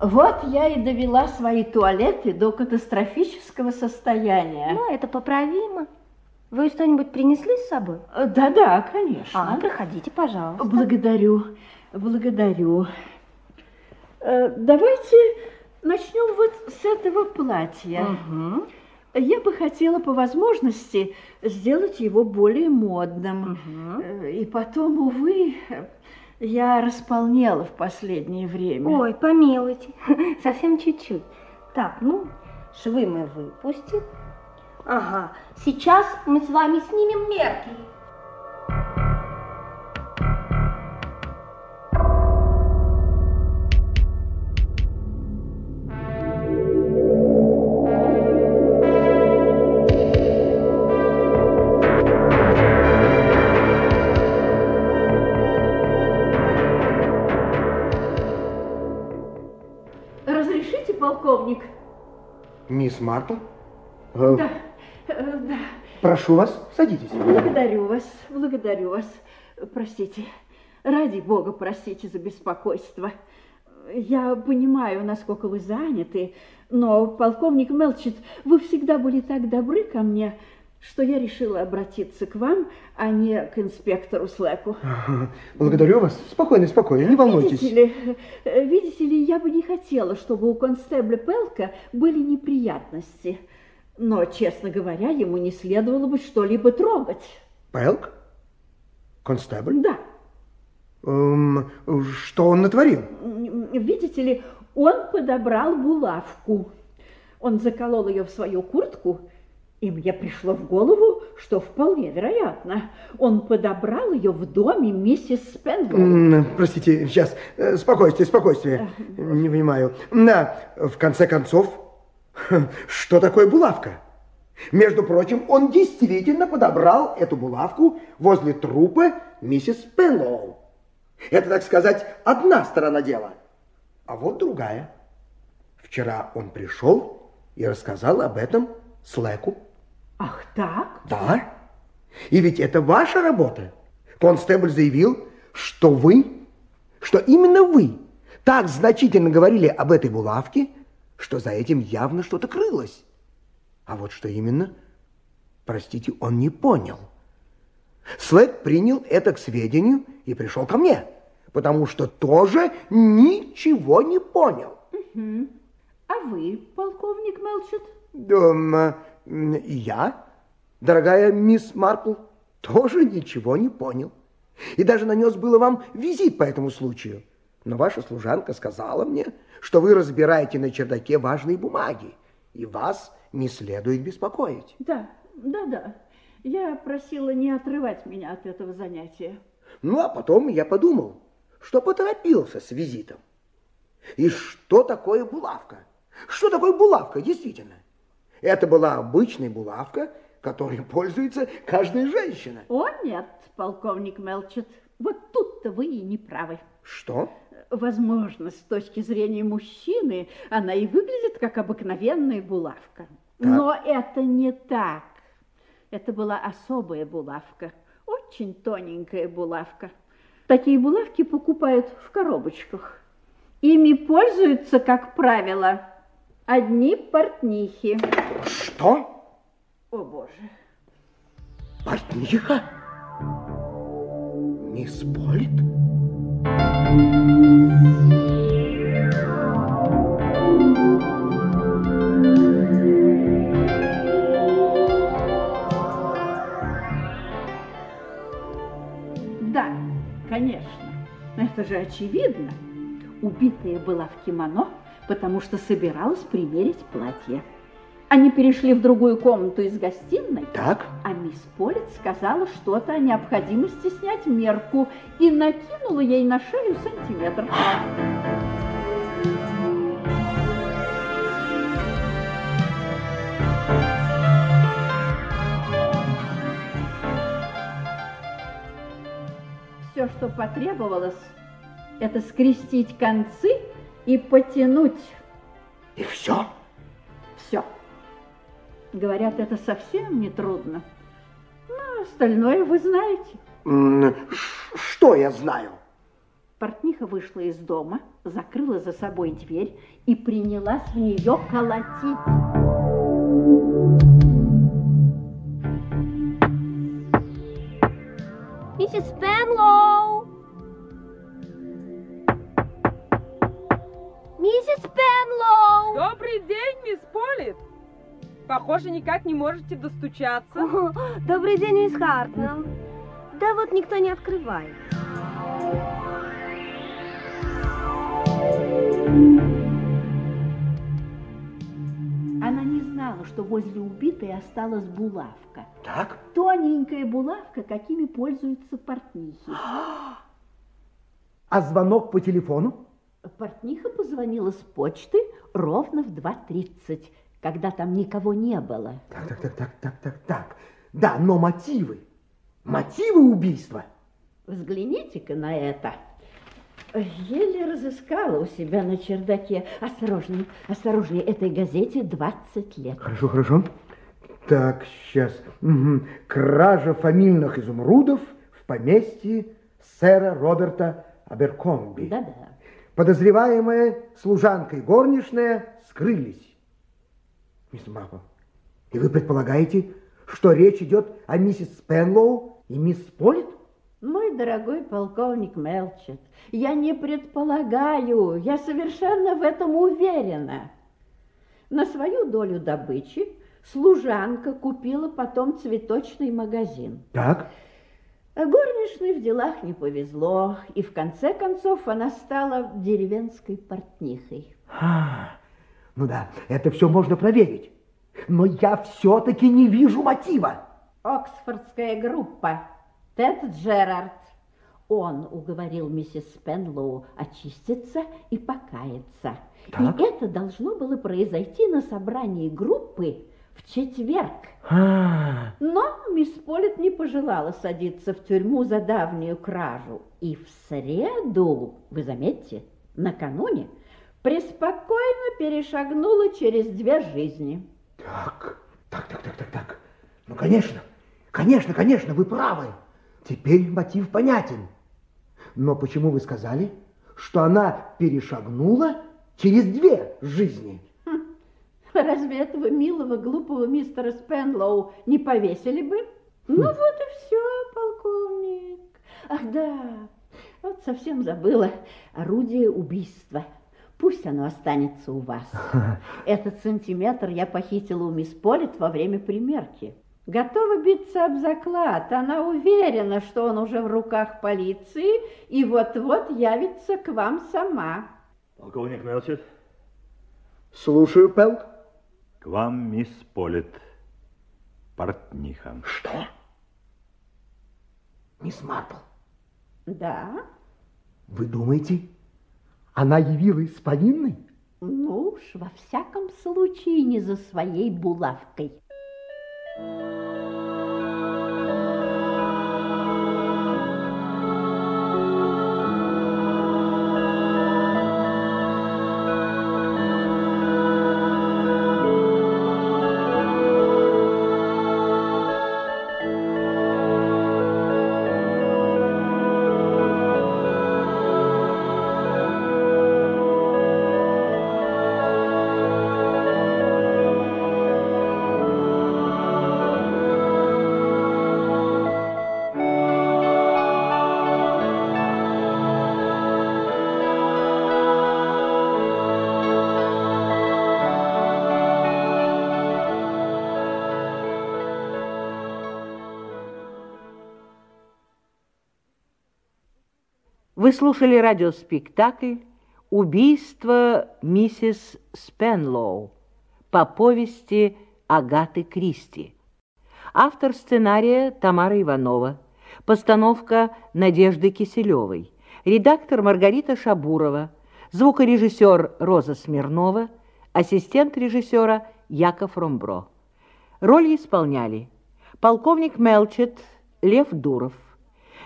B: Вот я и довела свои туалеты до катастрофического состояния.
D: Ну, это поправимо. Вы что-нибудь принесли с собой?
B: Да-да, конечно.
D: А, проходите, пожалуйста.
B: Благодарю, благодарю. Э, Давайте начнем вот с этого платья.
D: Угу.
B: Я бы хотела по возможности сделать его более модным.
D: Угу.
B: И потом, увы, я располнела в последнее время.
D: Ой, помилуйте, совсем чуть-чуть. Так, ну, швы мы выпустим. Ага, сейчас мы с вами снимем мерки.
H: Мисс Марпл? Э,
B: Да, э, да.
H: Прошу вас, садитесь.
B: Благодарю вас, благодарю вас. Простите, ради бога, простите за беспокойство. Я понимаю, насколько вы заняты, но, полковник Мелчит, вы всегда были так добры ко мне, что я решила обратиться к вам, а не к инспектору Слэку.
H: Благодарю вас. Спокойно, спокойно, не волнуйтесь.
B: Видите ли, видите ли, я бы не хотела, чтобы у констебля Пелка были неприятности. Но, честно говоря, ему не следовало бы что-либо трогать.
H: Пелк? Констебль?
B: Да.
H: Эм, что он натворил?
B: Видите ли, он подобрал булавку. Он заколол ее в свою куртку, и мне пришло в голову, что вполне вероятно, он подобрал ее в доме миссис Спенвелл.
H: М, Простите, сейчас. Э, Спокойствие, спокойствие. Не понимаю. Да, в конце концов, что такое булавка? Между прочим, он действительно подобрал эту булавку возле трупа миссис Пенлоу. Это, так сказать, одна сторона дела. А вот другая. Вчера он пришел и рассказал об этом Слэку.
B: Ах так?
H: Да. И ведь это ваша работа. Констебль заявил, что вы, что именно вы так значительно говорили об этой булавке, что за этим явно что-то крылось. А вот что именно, простите, он не понял. Слэк принял это к сведению и пришел ко мне, потому что тоже ничего не понял.
B: Угу. А вы, полковник Мелчет?
H: Да, и я, дорогая мисс Марпл, тоже ничего не понял. И даже нанес было вам визит по этому случаю. Но ваша служанка сказала мне, что вы разбираете на чердаке важные бумаги, и вас не следует беспокоить.
B: Да, да, да. Я просила не отрывать меня от этого занятия.
H: Ну, а потом я подумал, что поторопился с визитом. И что такое булавка? Что такое булавка, действительно? Это была обычная булавка, которой пользуется каждая женщина.
B: О, нет, полковник Мелчет, вот тут-то вы и не правы.
H: Что?
B: Возможно, с точки зрения мужчины она и выглядит как обыкновенная булавка. Так. Но это не так. Это была особая булавка, очень тоненькая булавка. Такие булавки покупают в коробочках. Ими пользуются, как правило, одни портнихи.
H: Что?
B: О, Боже.
H: Портниха? Мисс Полит?
B: Да, конечно. Это же очевидно. Убитая была в кимоно, потому что собиралась примерить платье. Они перешли в другую комнату из гостиной.
H: Так.
B: А мисс Полет сказала что-то о необходимости снять мерку и накинула ей на шею сантиметр. Все, что потребовалось, это скрестить концы и потянуть.
H: И все?
B: Все. Говорят, это совсем не трудно. Но остальное вы знаете.
H: Что я знаю?
B: Портниха вышла из дома, закрыла за собой дверь и принялась в нее колотить.
D: Миссис Пенлоу! Миссис Пенлоу!
E: Добрый день, мисс Полит! Похоже, никак не можете достучаться.
D: О, добрый день, мисс Хартнелл. Да вот никто не открывает.
B: Она не знала, что возле убитой осталась булавка.
H: Так?
B: Тоненькая булавка, какими пользуются портнихи.
H: А звонок по телефону?
B: Портниха позвонила с почты ровно в 2.30 когда там никого не было.
H: Так, так, так, так, так, так, так. Да, но мотивы. Мотивы убийства.
B: Взгляните-ка на это. Еле разыскала у себя на чердаке. Осторожнее, осторожнее, этой газете 20 лет.
H: Хорошо, хорошо. Так, сейчас. Угу. Кража фамильных изумрудов в поместье сэра Роберта Аберкомби.
B: Да-да.
H: Подозреваемая служанка и горничная скрылись. Мисс Марпл, и вы предполагаете, что речь идет о миссис Пенлоу и мисс Полит?
B: Мой дорогой полковник Мелчет, я не предполагаю, я совершенно в этом уверена. На свою долю добычи служанка купила потом цветочный магазин.
H: Так.
B: А горничной в делах не повезло, и в конце концов она стала деревенской портнихой.
H: А, ну да, это все можно проверить. Но я все-таки не вижу мотива.
B: Оксфордская группа. Тед Джерард. Он уговорил миссис Пенлоу очиститься и покаяться. Так. И это должно было произойти на собрании группы в четверг.
K: А,
B: Но мисс Полит не пожелала садиться в тюрьму за давнюю кражу. И в среду, вы заметьте, накануне, преспокойно перешагнула через две жизни.
H: Так, так, так, так, так, так. Ну, конечно, конечно, конечно, вы правы. Теперь мотив понятен. Но почему вы сказали, что она перешагнула через две жизни?
B: Разве этого милого, глупого мистера Спенлоу не повесили бы? Ну вот и все, полковник. Ах да, вот совсем забыла. Орудие убийства. Пусть оно останется у вас. Этот сантиметр я похитила у мисс Полит во время примерки. Готова биться об заклад. Она уверена, что он уже в руках полиции и вот-вот явится к вам сама.
G: Полковник Мелчет,
H: Слушаю, Пелк.
G: К вам мисс Полит, портниха.
H: Что? Мисс Марпл,
B: Да?
H: вы думаете, она явилась с повинной?
B: Ну уж, во всяком случае, не за своей булавкой.
C: Вы слушали радиоспектакль «Убийство миссис Спенлоу» по повести Агаты Кристи. Автор сценария Тамара Иванова. Постановка Надежды Киселевой. Редактор Маргарита Шабурова. Звукорежиссер Роза Смирнова. Ассистент режиссера Яков Ромбро. Роли исполняли полковник Мелчет Лев Дуров,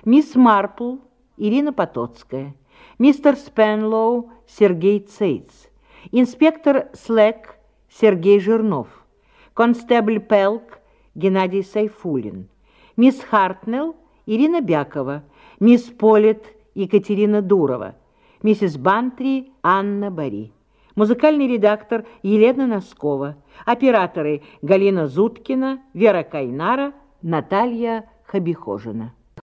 C: мисс Марпл Ирина Потоцкая, мистер Спенлоу Сергей Цейц, инспектор Слэк Сергей Жирнов, констебль Пелк Геннадий Сайфулин, мисс Хартнелл Ирина Бякова, мисс Полет Екатерина Дурова, миссис Бантри Анна Бари. Музыкальный редактор Елена Носкова. Операторы Галина Зуткина, Вера Кайнара, Наталья Хабихожина.